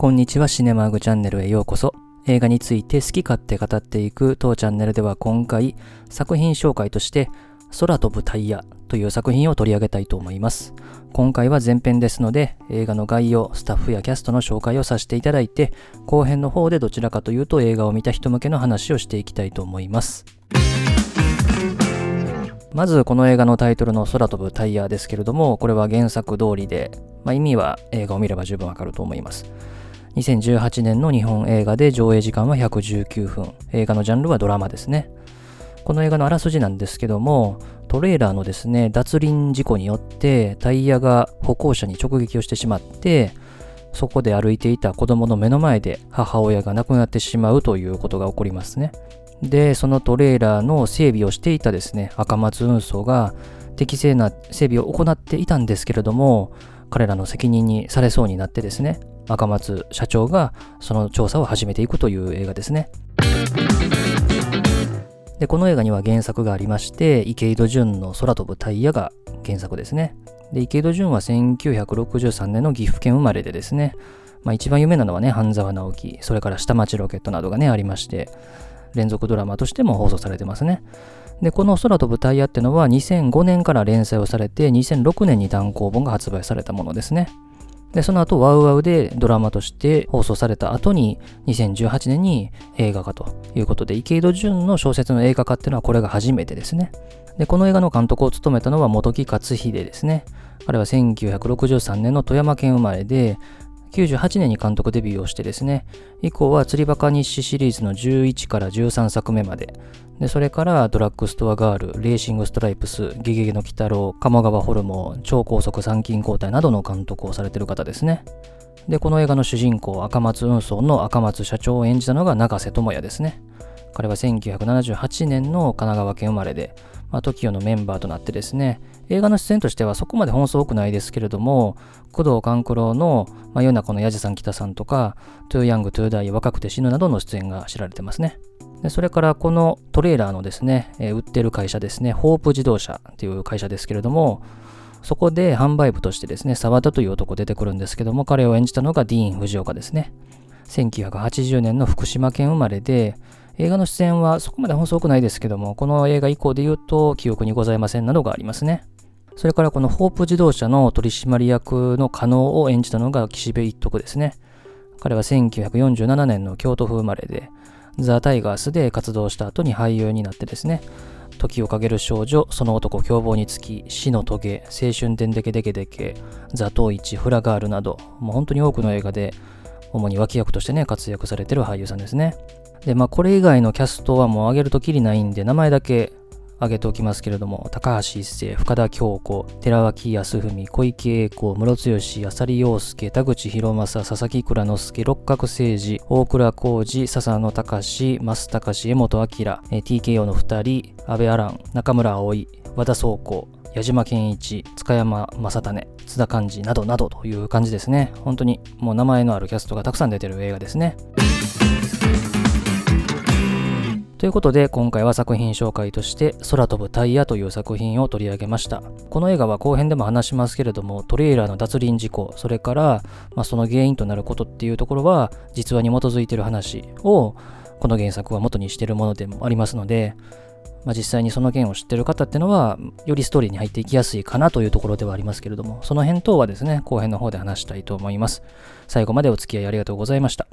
こんにちはシネマーグチャンネルへようこそ。映画について好き勝手語っていく当チャンネルでは今回作品紹介として空飛ぶタイヤという作品を取り上げたいと思います。今回は前編ですので映画の概要、スタッフやキャストの紹介をさせていただいて後編の方でどちらかというと映画を見た人向けの話をしていきたいと思います。まずこの映画のタイトルの空飛ぶタイヤですけれどもこれは原作通りで、まあ、意味は映画を見れば十分わかると思います。2018年の日本映画で上映時間は119分。映画のジャンルはドラマですね。この映画のあらすじなんですけども、トレーラーのですね、脱輪事故によってタイヤが歩行者に直撃をしてしまって、そこで歩いていた子供の目の前で母親が亡くなってしまうということが起こりますね。で、そのトレーラーの整備をしていたですね、赤松運送が適正な整備を行っていたんですけれども、彼らの責任にされそうになってですね、赤松社長がその調査を始めていくという映画ですね。で、この映画には原作がありまして、池井戸潤の空飛ぶタイヤが原作ですね。で、池井戸潤は1963年の岐阜県生まれでですね、まあ一番有名なのはね、半沢直樹、それから下町ロケットなどがね、ありまして、連続ドラマとしても放送されてますね。で、この空飛ぶタイヤってのは2005年から連載をされて、2006年に単行本が発売されたものですね。で、その後、ワウワウでドラマとして放送された後に、2018年に映画化ということで、池井戸潤の小説の映画化っていうのはこれが初めてですね。で、この映画の監督を務めたのは本木克秀ですね。彼は1963年の富山県生まれで、98年に監督デビューをしてですね、以降は釣りバカ日誌シリーズの11から13作目まで、でそれからドラッグストアガール、レーシングストライプス、ゲゲゲの鬼太郎、鴨川ホルモン、超高速参勤交代などの監督をされている方ですね。で、この映画の主人公、赤松運送の赤松社長を演じたのが永瀬智也ですね。彼は1978年の神奈川県生まれで、まあ、TOKIO のメンバーとなってですね、映画の出演としてはそこまで本数多くないですけれども、工藤官九郎の、まあ、夜中のヤジさん北さんとか、トゥーヤングトゥーダイ若くて死ぬなどの出演が知られてますね。でそれからこのトレーラーのですね、えー、売ってる会社ですね、ホープ自動車っていう会社ですけれども、そこで販売部としてですね、沢田という男出てくるんですけども、彼を演じたのがディーン・藤岡ですね。1980年の福島県生まれで、映画の出演はそこまで本数多くないですけども、この映画以降で言うと記憶にございませんなどがありますね。それからこのホープ自動車の取締役の加納を演じたのが岸辺一徳ですね。彼は1947年の京都府生まれで、ザ・タイガースで活動した後に俳優になってですね、時をかける少女、その男凶暴につき、死のトゲ、青春でんでけでけでけ、ザ・トウイチ、フラガールなど、もう本当に多くの映画で、主に脇役としてね、活躍されてる俳優さんですね。で、まあ、これ以外のキャストはもう挙げるときりないんで、名前だけ挙げておきますけれども、高橋一生、深田恭子、寺脇康文、小池栄子、室剛、浅利陽介、田口博正、佐々木蔵之介、六角誠治、大倉浩二、笹野隆、増隆、江本明、TKO の二人、安倍アラン、中村葵、和田倉庫、矢島健一、塚山正種、津田寛治などなどという感じですね。本当にもう名前のあるキャストがたくさん出てる映画ですね。ということで今回は作品紹介として空飛ぶタイヤという作品を取り上げましたこの映画は後編でも話しますけれどもトレーラーの脱輪事故それから、まあ、その原因となることっていうところは実話に基づいてる話をこの原作は元にしてるものでもありますのでまあ、実際にその件を知ってる方ってのは、よりストーリーに入っていきやすいかなというところではありますけれども、その辺等はですね、後編の方で話したいと思います。最後までお付き合いありがとうございました。